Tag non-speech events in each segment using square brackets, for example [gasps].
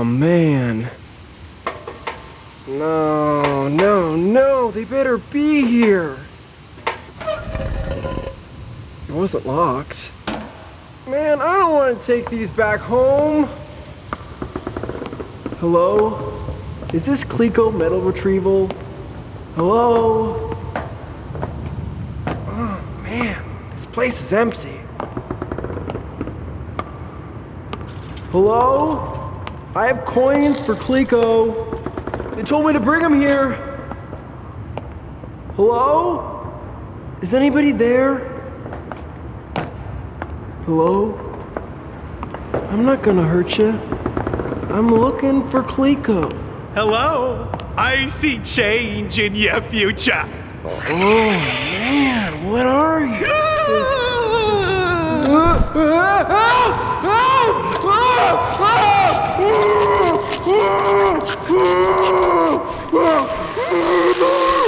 Oh man. No, no, no, they better be here. It wasn't locked. Man, I don't want to take these back home. Hello? Is this Clico Metal Retrieval? Hello? Oh man, this place is empty. Hello? I have coins for Clico. They told me to bring them here. Hello? Is anybody there? Hello? I'm not gonna hurt you. I'm looking for Clico. Hello? I see change in your future. Oh man, what are you? [laughs] [laughs] Hello,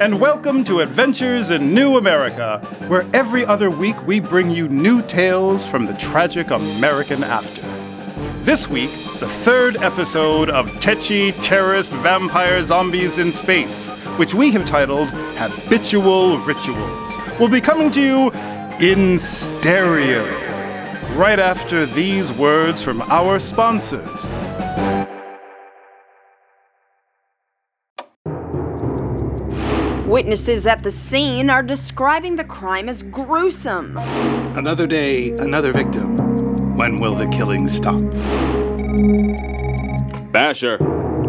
and welcome to Adventures in New America, where every other week we bring you new tales from the tragic American after. This week, the third episode of Tetchy Terrorist Vampire Zombies in Space, which we have titled Habitual Rituals, will be coming to you in stereo, right after these words from our sponsors. Witnesses at the scene are describing the crime as gruesome. Another day, another victim. When will the killing stop? Basher.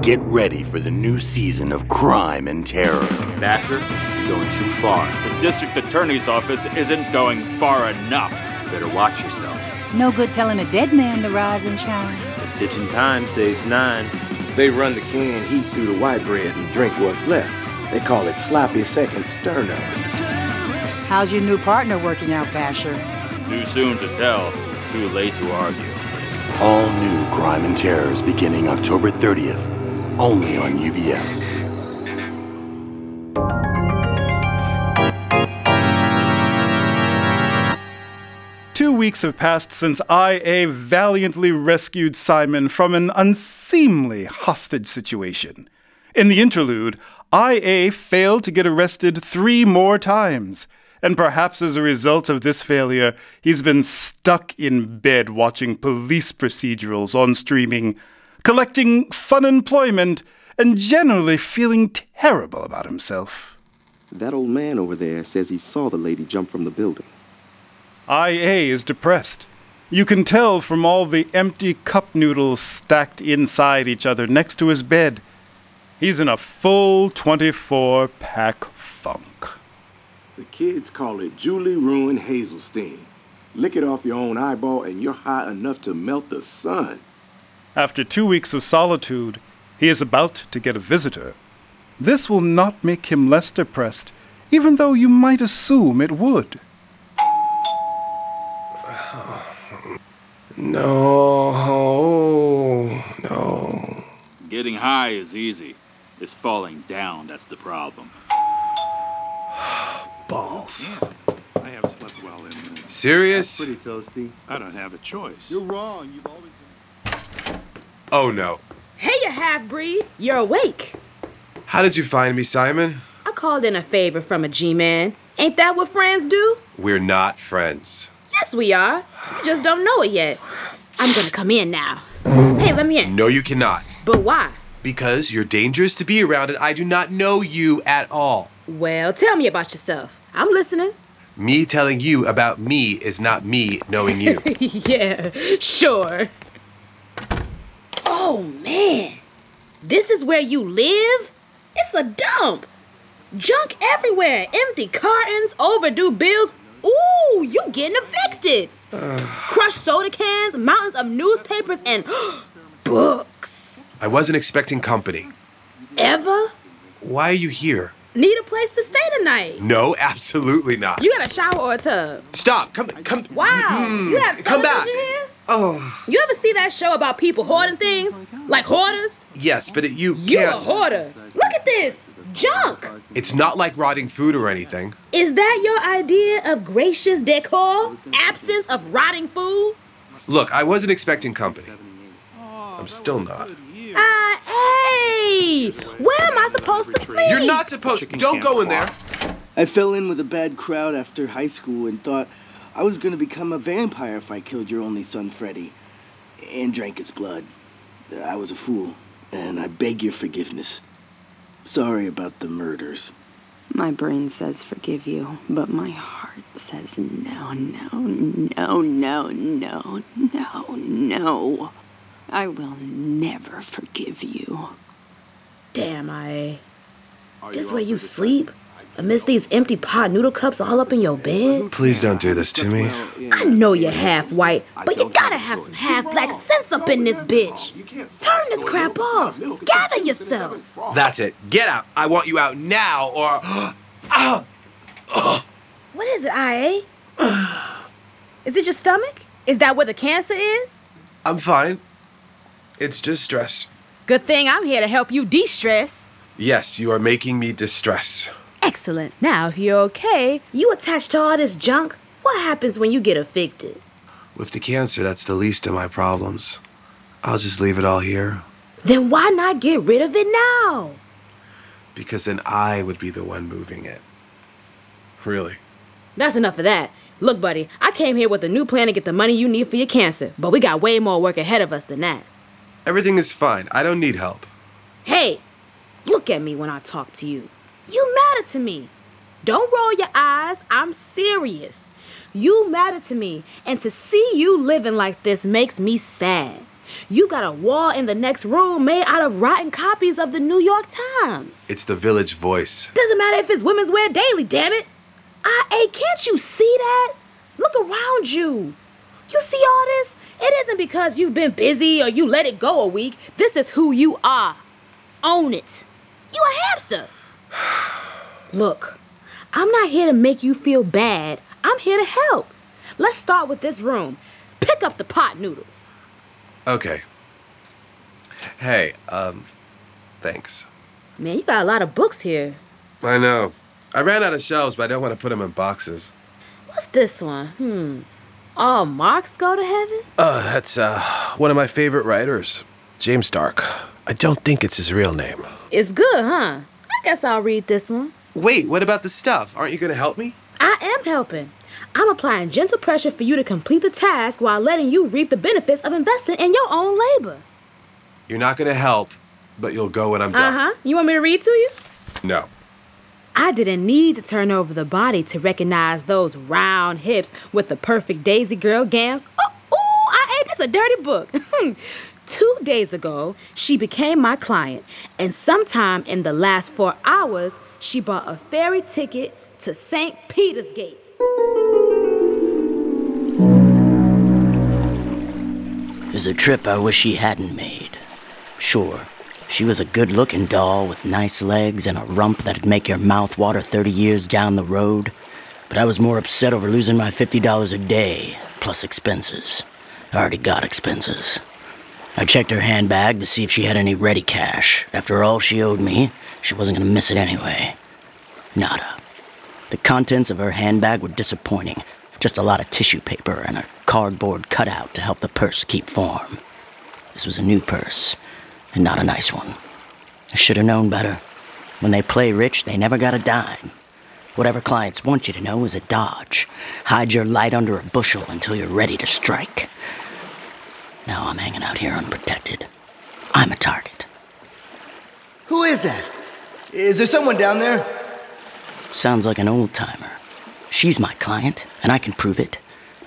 Get ready for the new season of crime and terror. Basher, you're going too far. The district attorney's office isn't going far enough. Better watch yourself. No good telling a dead man to rise and shine. A stitch in time saves nine. They run the canned heat through the white bread and drink what's left. They call it sloppy second sterno. How's your new partner working out, Basher? Too soon to tell. Too late to argue. All new Crime and Terrors beginning October 30th. Only on UBS. Two weeks have passed since I.A. valiantly rescued Simon from an unseemly hostage situation. In the interlude, I.A. failed to get arrested three more times. And perhaps as a result of this failure, he's been stuck in bed watching police procedurals on streaming, collecting fun employment, and generally feeling terrible about himself. That old man over there says he saw the lady jump from the building. IA is depressed. You can tell from all the empty cup noodles stacked inside each other next to his bed. He's in a full 24 pack funk. The kids call it Julie Ruin Hazelstein. Lick it off your own eyeball and you're high enough to melt the sun. After two weeks of solitude, he is about to get a visitor. This will not make him less depressed, even though you might assume it would. No, no. Getting high is easy. It's falling down that's the problem. [sighs] Balls. I haven't slept well in minutes. Serious? Pretty toasty. I don't have a choice. You're wrong. You've always been. Oh no. Hey, you half breed. You're awake. How did you find me, Simon? I called in a favor from a G Man. Ain't that what friends do? We're not friends. Yes, we are. You just don't know it yet. I'm gonna come in now. Hey, let me in. No, you cannot. But why? Because you're dangerous to be around and I do not know you at all. Well, tell me about yourself. I'm listening. Me telling you about me is not me knowing you. [laughs] yeah, sure. Oh, man. This is where you live? It's a dump. Junk everywhere. Empty cartons, overdue bills. Ooh, you getting evicted. [sighs] Crushed soda cans, mountains of newspapers, and [gasps] books. I wasn't expecting company. Ever? Why are you here? need a place to stay tonight. No, absolutely not. You got a shower or a tub? Stop. Come, come. Wow, you have Hmm. Come back. here? Oh, You ever see that show about people hoarding things? Like hoarders? yes, but it, you You a can't. hoarder. Look at this. Junk. It's not like rotting food or anything. Is that your idea of gracious decor? Absence of rotting food? Look, I wasn't expecting company. I'm still not. Hey! Where am I supposed to sleep? You're not supposed to. Don't go in there. I fell in with a bad crowd after high school and thought I was going to become a vampire if I killed your only son, Freddie, and drank his blood. I was a fool, and I beg your forgiveness. Sorry about the murders. My brain says forgive you, but my heart says no, no, no, no, no, no, no. I will never forgive you. Damn, I. This where you sleep? Amidst these empty pot noodle cups all up in your bed? Please don't do this to me. I know you're half white, but you gotta have some half black sense up in this bitch. Turn this crap off. Gather yourself. That's it. Get out. I want you out now, or. Ah! [gasps] [gasps] What is it, IA? [sighs] Is it your stomach? Is that where the cancer is? I'm fine. It's just stress. Good thing I'm here to help you de stress. Yes, you are making me distress. Excellent. Now, if you're okay, you attached to all this junk, what happens when you get evicted? With the cancer, that's the least of my problems. I'll just leave it all here Then why not get rid of it now? because then I would be the one moving it. Really? That's enough of that. Look, buddy, I came here with a new plan to get the money you need for your cancer, but we got way more work ahead of us than that. Everything is fine. I don't need help. Hey, look at me when I talk to you. You matter to me. Don't roll your eyes. I'm serious. You matter to me, and to see you living like this makes me sad. You got a wall in the next room made out of rotten copies of the New York Times. It's the village voice. Doesn't matter if it's women's wear daily, damn it. I, hey, can't you see that? Look around you. You see all this? It isn't because you've been busy or you let it go a week. This is who you are. Own it. You a hamster. [sighs] Look, I'm not here to make you feel bad. I'm here to help. Let's start with this room. Pick up the pot noodles. Okay. Hey, um, thanks. Man, you got a lot of books here. I know. I ran out of shelves, but I don't want to put them in boxes. What's this one? Hmm. All marks go to heaven? Uh, that's, uh, one of my favorite writers, James Stark. I don't think it's his real name. It's good, huh? I guess I'll read this one. Wait, what about the stuff? Aren't you gonna help me? I am helping. I'm applying gentle pressure for you to complete the task while letting you reap the benefits of investing in your own labor. You're not gonna help, but you'll go when I'm done. Uh huh. You want me to read to you? No. I didn't need to turn over the body to recognize those round hips with the perfect Daisy Girl gams. Oh, ooh, I ate this a dirty book. [laughs] Two days ago, she became my client, and sometime in the last four hours, she bought a ferry ticket to St. Peter's Gate. It was a trip I wish she hadn't made. Sure, she was a good looking doll with nice legs and a rump that'd make your mouth water 30 years down the road, but I was more upset over losing my $50 a day, plus expenses. I already got expenses. I checked her handbag to see if she had any ready cash. After all she owed me, she wasn't gonna miss it anyway. Nada. The contents of her handbag were disappointing. Just a lot of tissue paper and a cardboard cutout to help the purse keep form. This was a new purse, and not a nice one. I should have known better. When they play rich, they never got a dime. Whatever clients want you to know is a dodge. Hide your light under a bushel until you're ready to strike. Now I'm hanging out here unprotected. I'm a target. Who is that? Is there someone down there? Sounds like an old timer. She's my client, and I can prove it.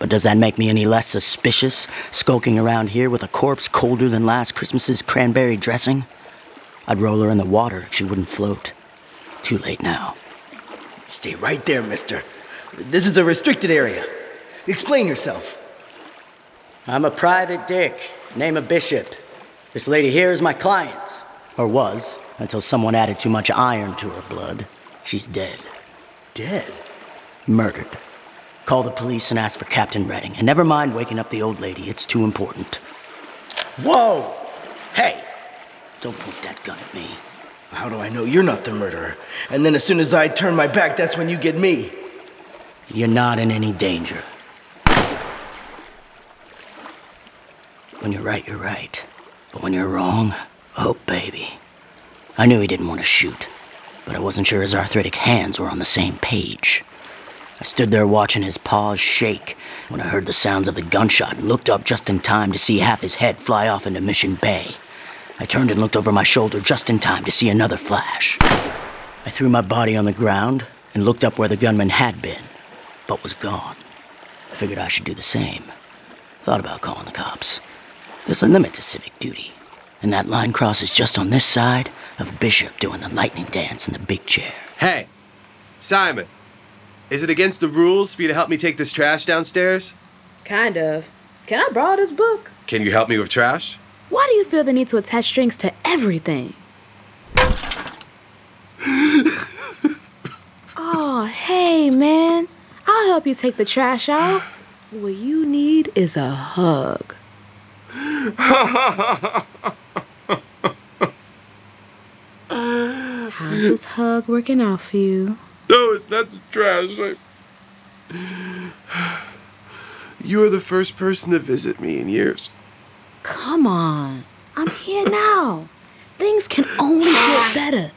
But does that make me any less suspicious, skulking around here with a corpse colder than last Christmas's cranberry dressing? I'd roll her in the water if she wouldn't float. Too late now. Stay right there, mister. This is a restricted area. Explain yourself. I'm a private dick, name a bishop. This lady here is my client. Or was, until someone added too much iron to her blood. She's dead. Dead? Murdered. Call the police and ask for Captain Redding. And never mind waking up the old lady, it's too important. Whoa! Hey! Don't point that gun at me. How do I know you're not the murderer? And then as soon as I turn my back, that's when you get me. You're not in any danger. When you're right, you're right. But when you're wrong, oh, baby. I knew he didn't want to shoot, but I wasn't sure his arthritic hands were on the same page. I stood there watching his paws shake when I heard the sounds of the gunshot and looked up just in time to see half his head fly off into Mission Bay. I turned and looked over my shoulder just in time to see another flash. I threw my body on the ground and looked up where the gunman had been, but was gone. I figured I should do the same. Thought about calling the cops. There's a limit to civic duty, and that line crosses just on this side of Bishop doing the lightning dance in the big chair. Hey, Simon, is it against the rules for you to help me take this trash downstairs? Kind of. Can I borrow this book? Can you help me with trash? Why do you feel the need to attach strings to everything? [laughs] oh, hey, man. I'll help you take the trash out. What you need is a hug. [laughs] How's this hug working out for you? It's not the trash. I... [sighs] You are the first person to visit me in years. Come on. I'm here now. Things can only get [sighs] better.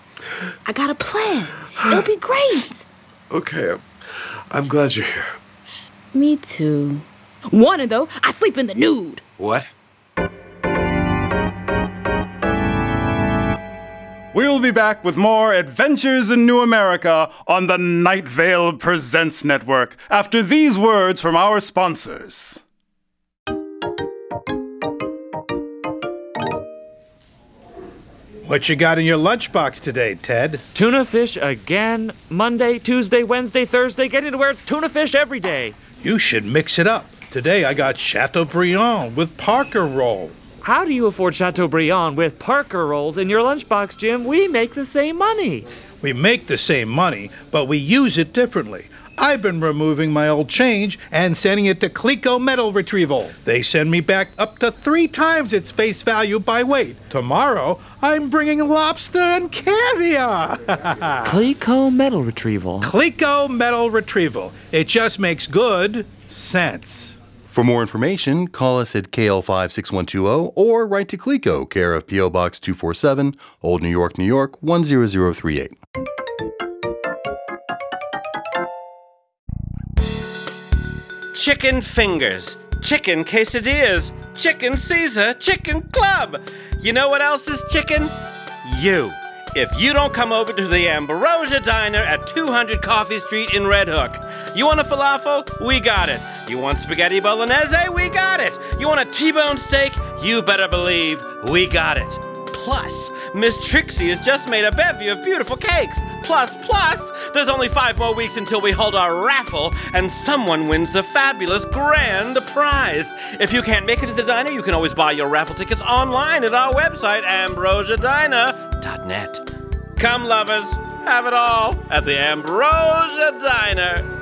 I got a plan. It'll be great. Okay, I'm, I'm glad you're here. Me too. Warning though, I sleep in the nude. What? We'll be back with more Adventures in New America on the Night Vale Presents Network after these words from our sponsors. What you got in your lunchbox today, Ted? Tuna fish again. Monday, Tuesday, Wednesday, Thursday. Getting to where it's tuna fish every day. You should mix it up. Today I got Chateaubriand with Parker roll. How do you afford Chateaubriand with Parker rolls in your lunchbox, Jim? We make the same money. We make the same money, but we use it differently. I've been removing my old change and sending it to Clico Metal Retrieval. They send me back up to three times its face value by weight. Tomorrow, I'm bringing lobster and caviar. [laughs] Clico Metal Retrieval. Clico Metal Retrieval. It just makes good sense. For more information, call us at KL56120 or write to Clico, care of P.O. Box 247, Old New York, New York 10038. Chicken fingers, chicken quesadillas, chicken Caesar, chicken club. You know what else is chicken? You. If you don't come over to the Ambrosia Diner at 200 Coffee Street in Red Hook, you want a falafel? We got it. You want spaghetti bolognese? We got it. You want a T-bone steak? You better believe we got it. Plus, Miss Trixie has just made a bevy of beautiful cakes. Plus, plus, there's only five more weeks until we hold our raffle, and someone wins the fabulous grand prize. If you can't make it to the diner, you can always buy your raffle tickets online at our website, ambrosiadiner.net. Come, lovers, have it all at the Ambrosia Diner.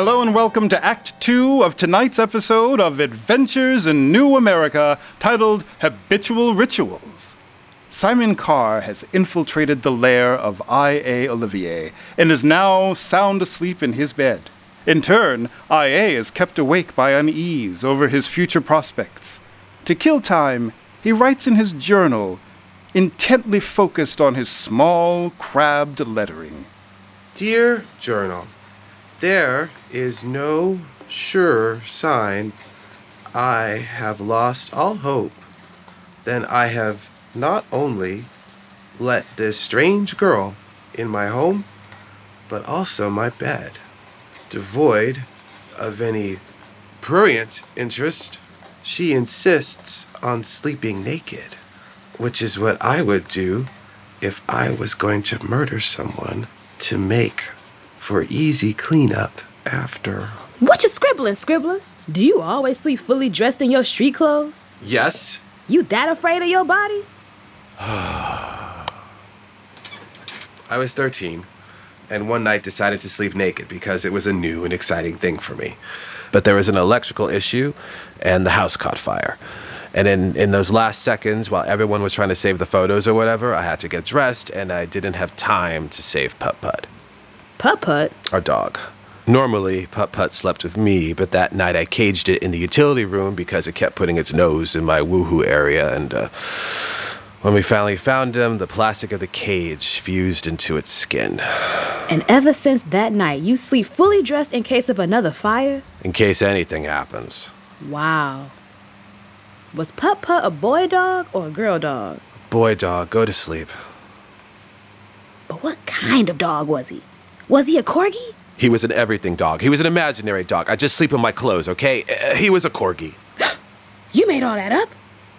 Hello and welcome to Act 2 of tonight's episode of Adventures in New America titled Habitual Rituals. Simon Carr has infiltrated the lair of I.A. Olivier and is now sound asleep in his bed. In turn, I.A. is kept awake by unease over his future prospects. To kill time, he writes in his journal, intently focused on his small, crabbed lettering. Dear Journal, there is no sure sign I have lost all hope. Then I have not only let this strange girl in my home, but also my bed, devoid of any prurient interest. She insists on sleeping naked, which is what I would do if I was going to murder someone to make for easy cleanup after. What you scribbling, scribbler? Do you always sleep fully dressed in your street clothes? Yes? You that afraid of your body? [sighs] I was 13, and one night decided to sleep naked because it was a new and exciting thing for me. But there was an electrical issue, and the house caught fire. And in, in those last seconds, while everyone was trying to save the photos or whatever, I had to get dressed, and I didn't have time to save Put Put. Put Put? Our dog. Normally, Put Put slept with me, but that night I caged it in the utility room because it kept putting its nose in my woohoo area, and uh, when we finally found him, the plastic of the cage fused into its skin. And ever since that night, you sleep fully dressed in case of another fire? In case anything happens. Wow. Was Put Put a boy dog or a girl dog? Boy, dog, go to sleep. But what kind of dog was he? Was he a corgi? He was an everything dog. He was an imaginary dog. I just sleep in my clothes, okay? Uh, He was a corgi. [gasps] You made all that up?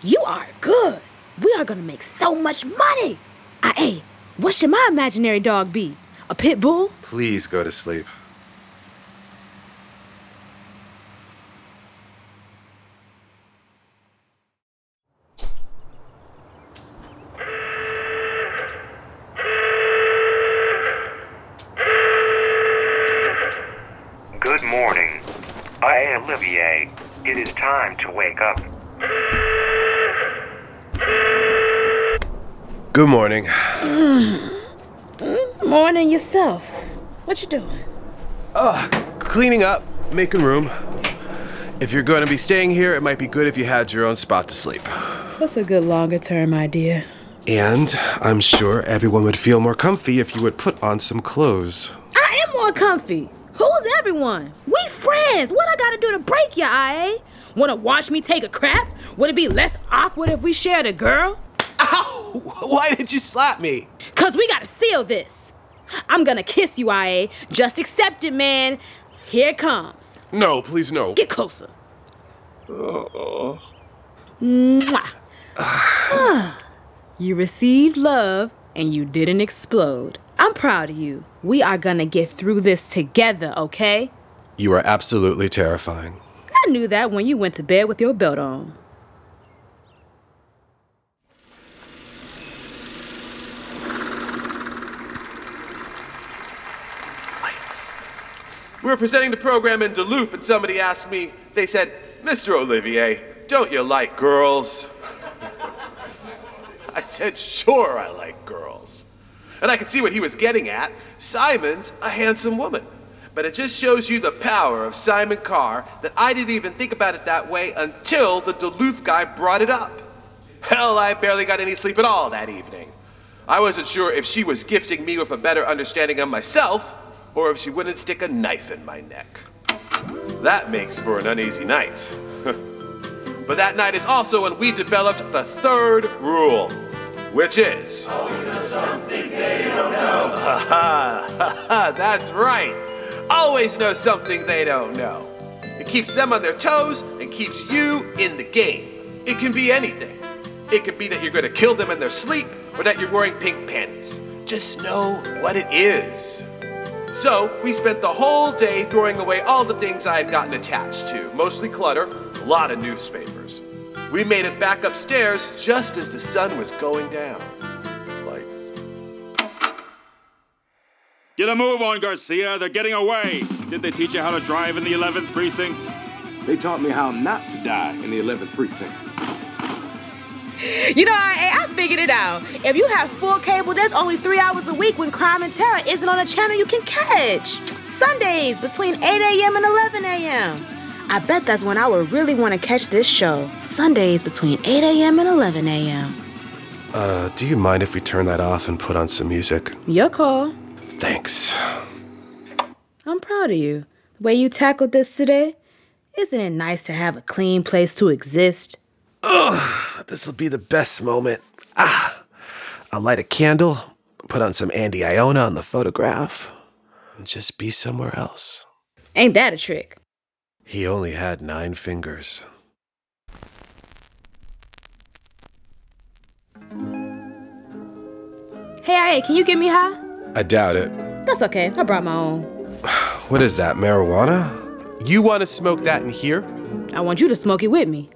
You are good. We are gonna make so much money. I, hey, what should my imaginary dog be? A pit bull? Please go to sleep. Good morning. I am Olivier. It is time to wake up. Good morning. [sighs] Morning yourself. What you doing? Uh, cleaning up, making room. If you're going to be staying here, it might be good if you had your own spot to sleep. That's a good longer term idea. And I'm sure everyone would feel more comfy if you would put on some clothes. I am more comfy. Who's everyone? We friends. What I gotta do to break ya, eye? Eh? Wanna watch me take a crap? Would it be less awkward if we shared a girl? Ow! [laughs] Why did you slap me? Cause we gotta seal this. I'm gonna kiss you, IA. Eh? Just accept it, man. Here it comes. No, please no. Get closer. Oh. Mwah. [sighs] [sighs] you received love and you didn't explode. I'm proud of you. We are gonna get through this together, okay? You are absolutely terrifying. I knew that when you went to bed with your belt on. Lights. We were presenting the program in Duluth, and somebody asked me, they said, Mr. Olivier, don't you like girls? [laughs] I said, sure, I like girls. And I could see what he was getting at. Simon's a handsome woman. But it just shows you the power of Simon Carr that I didn't even think about it that way until the Duluth guy brought it up. Hell, I barely got any sleep at all that evening. I wasn't sure if she was gifting me with a better understanding of myself or if she wouldn't stick a knife in my neck. That makes for an uneasy night. [laughs] but that night is also when we developed the third rule, which is. Something they don't know. Ha ha [laughs] ha! That's right. Always know something they don't know. It keeps them on their toes and keeps you in the game. It can be anything. It could be that you're going to kill them in their sleep or that you're wearing pink panties. Just know what it is. So, we spent the whole day throwing away all the things I had gotten attached to, mostly clutter, a lot of newspapers. We made it back upstairs just as the sun was going down. Lights. Get a move on, Garcia. They're getting away. Did they teach you how to drive in the 11th precinct? They taught me how not to die in the 11th precinct. You know, I, I figured it out. If you have full cable, there's only three hours a week when Crime and Terror isn't on a channel you can catch. Sundays between 8 a.m. and 11 a.m. I bet that's when I would really want to catch this show. Sundays between 8 a.m. and 11 a.m. Uh, do you mind if we turn that off and put on some music? Your call. Thanks. I'm proud of you. The way you tackled this today. Isn't it nice to have a clean place to exist? Ugh, this will be the best moment. Ah, I'll light a candle, put on some Andy Iona on the photograph, and just be somewhere else. Ain't that a trick? He only had nine fingers. Hey, hey, can you get me high? I doubt it. That's okay. I brought my own. [sighs] What is that, marijuana? You want to smoke that in here? I want you to smoke it with me.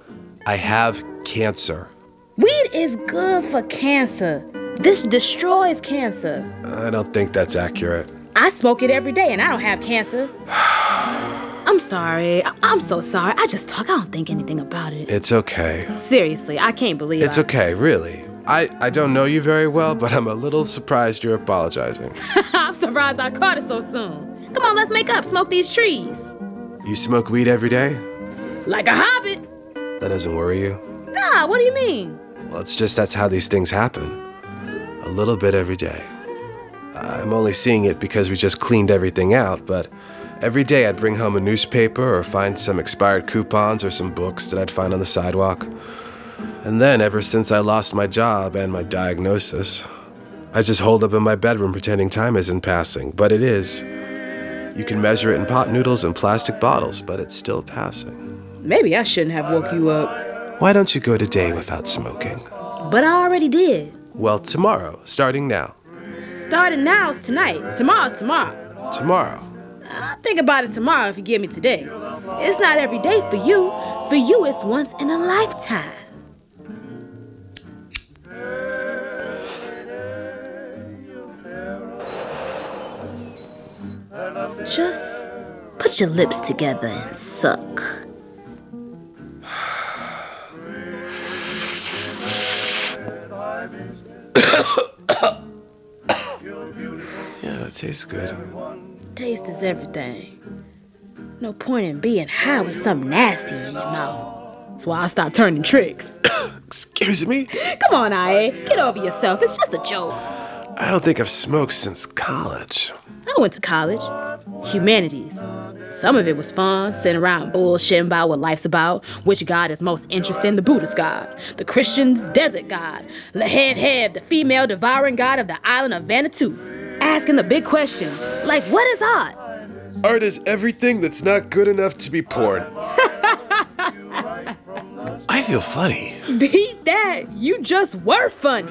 I have cancer. Weed is good for cancer. This destroys cancer. I don't think that's accurate. I smoke it every day and I don't have cancer. [sighs] [sighs] I'm sorry. I- I'm so sorry. I just talk. I don't think anything about it. It's okay. Seriously, I can't believe it. It's I- okay, really. I, I don't know you very well, but I'm a little surprised you're apologizing. [laughs] I'm surprised I caught it so soon. Come on, let's make up. Smoke these trees. You smoke weed every day? Like a hobbit. That doesn't worry you? Nah, what do you mean? Well, it's just that's how these things happen. A little bit every day. I'm only seeing it because we just cleaned everything out, but every day I'd bring home a newspaper or find some expired coupons or some books that I'd find on the sidewalk. And then, ever since I lost my job and my diagnosis, I just hold up in my bedroom pretending time isn't passing, but it is. You can measure it in pot noodles and plastic bottles, but it's still passing. Maybe I shouldn't have woke you up. Why don't you go today without smoking? But I already did. Well, tomorrow, starting now. Starting now is tonight. Tomorrow's tomorrow. Tomorrow. I'll think about it tomorrow if you give me today. It's not every day for you. For you, it's once in a lifetime. Just put your lips together and suck. [coughs] Yeah, it tastes good. Taste is everything. No point in being high with something nasty in your mouth. That's why I stopped turning tricks. [coughs] Excuse me? Come on, I get over yourself. It's just a joke. I don't think I've smoked since college. I went to college, humanities. Some of it was fun, sitting around bullshitting about what life's about, which God is most interesting, the Buddhist God, the Christian's desert God, Lehevhev, the female devouring God of the island of Vanuatu. Asking the big questions, like what is art? Art is everything that's not good enough to be porn. [laughs] I feel funny. Beat that, you just were funny.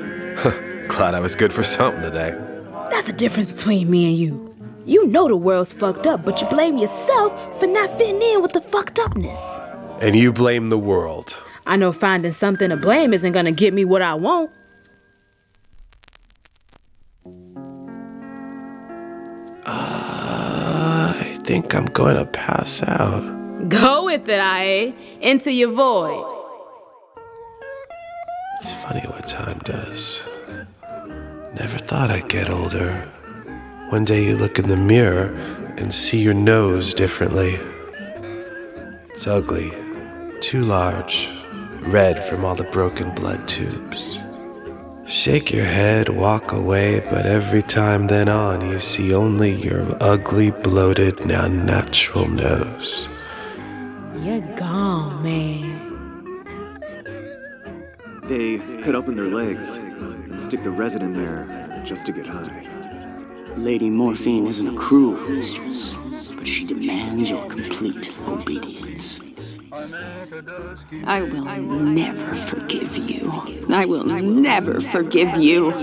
Glad I was good for something today. That's the difference between me and you. You know the world's fucked up, but you blame yourself for not fitting in with the fucked upness. And you blame the world. I know finding something to blame isn't gonna get me what I want. Think I'm going to pass out. Go with it, I into your void. It's funny what time does. Never thought I'd get older. One day you look in the mirror and see your nose differently. It's ugly, too large, red from all the broken blood tubes. Shake your head, walk away, but every time then on, you see only your ugly, bloated, now natural nose. You're gone, man. They cut open their legs and stick the resin in there just to get high. Lady Morphine isn't a cruel mistress, but she demands your complete obedience. I will never forgive you. I will never forgive you.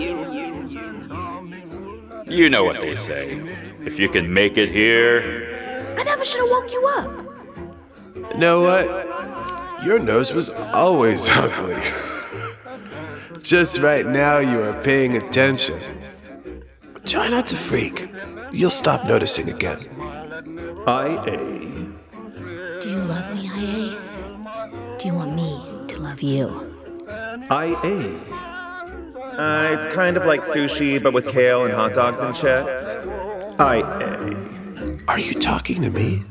You know what they say. If you can make it here, I never should have woke you up. You Know what? Your nose was always [laughs] ugly. Just right now, you are paying attention. Try not to freak. You'll stop noticing again. IA. Do Do you want me to love you? IA. Uh, it's kind of like sushi, but with kale and hot dogs and shit. IA. Are you talking to me?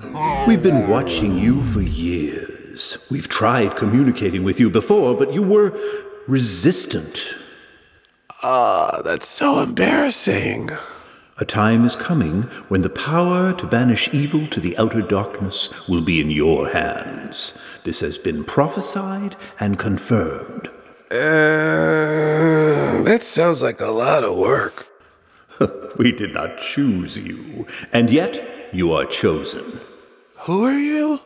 We've been watching you for years. We've tried communicating with you before, but you were resistant. Ah, that's so embarrassing. A time is coming when the power to banish evil to the outer darkness will be in your hands. This has been prophesied and confirmed. Uh, that sounds like a lot of work. [laughs] we did not choose you, and yet you are chosen. Who are you?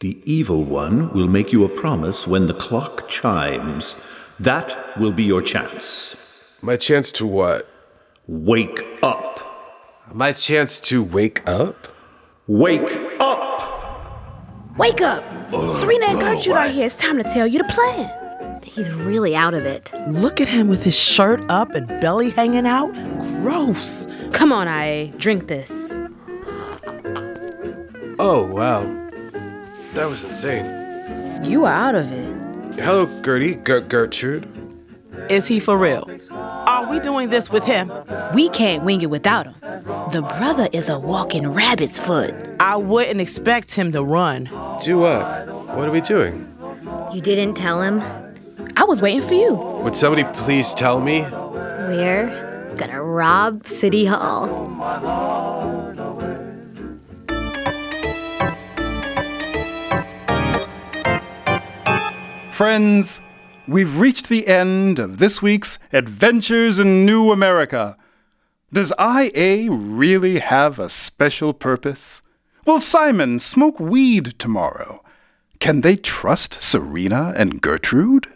The evil one will make you a promise when the clock chimes. That will be your chance. My chance to what? Wake up. My chance to wake up? Wake up! Wake up! Oh, Serena and Gertrude are here. It's time to tell you the plan. He's really out of it. Look at him with his shirt up and belly hanging out. Gross. Come on, IA. Drink this. Oh, wow. That was insane. You are out of it. Hello, Gertie. Ger- Gertrude. Is he for real? Are we doing this with him? We can't wing it without him. The brother is a walking rabbit's foot. I wouldn't expect him to run. Do what? What are we doing? You didn't tell him? I was waiting for you. Would somebody please tell me? We're gonna rob City Hall. Friends, we've reached the end of this week's Adventures in New America. Does IA really have a special purpose? Will Simon smoke weed tomorrow? Can they trust Serena and Gertrude?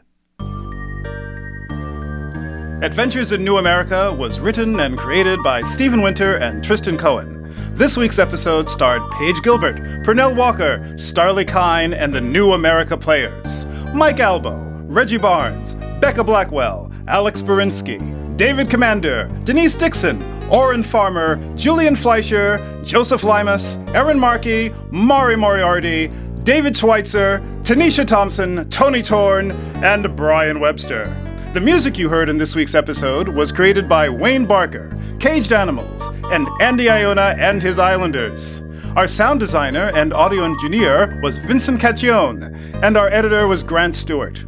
Adventures in New America was written and created by Stephen Winter and Tristan Cohen. This week's episode starred Paige Gilbert, Pernell Walker, Starley Kine, and the New America Players. Mike Albo, Reggie Barnes, Becca Blackwell, Alex Berinsky, David Commander, Denise Dixon, Orrin Farmer, Julian Fleischer, Joseph Limas, Aaron Markey, Mari Moriarty, David Schweitzer, Tanisha Thompson, Tony Torn, and Brian Webster. The music you heard in this week's episode was created by Wayne Barker, Caged Animals, and Andy Iona and his Islanders. Our sound designer and audio engineer was Vincent Cacchione, and our editor was Grant Stewart.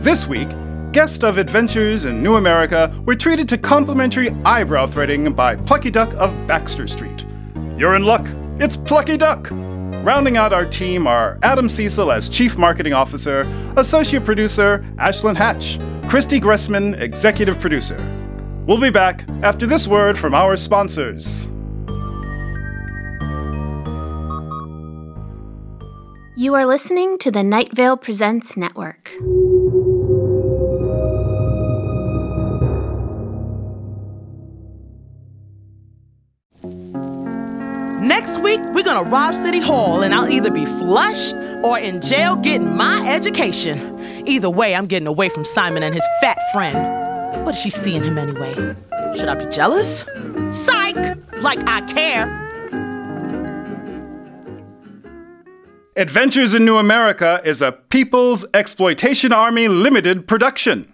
This week, guests of Adventures in New America were treated to complimentary eyebrow threading by Plucky Duck of Baxter Street. You're in luck, it's Plucky Duck! Rounding out our team are Adam Cecil as Chief Marketing Officer, Associate Producer Ashlyn Hatch, Christy Gressman, Executive Producer. We'll be back after this word from our sponsors. You are listening to the Night Vale Presents Network. We're gonna rob City Hall, and I'll either be flushed or in jail getting my education. Either way, I'm getting away from Simon and his fat friend. What is she seeing him anyway? Should I be jealous? Psych! Like I care. Adventures in New America is a People's Exploitation Army Limited production.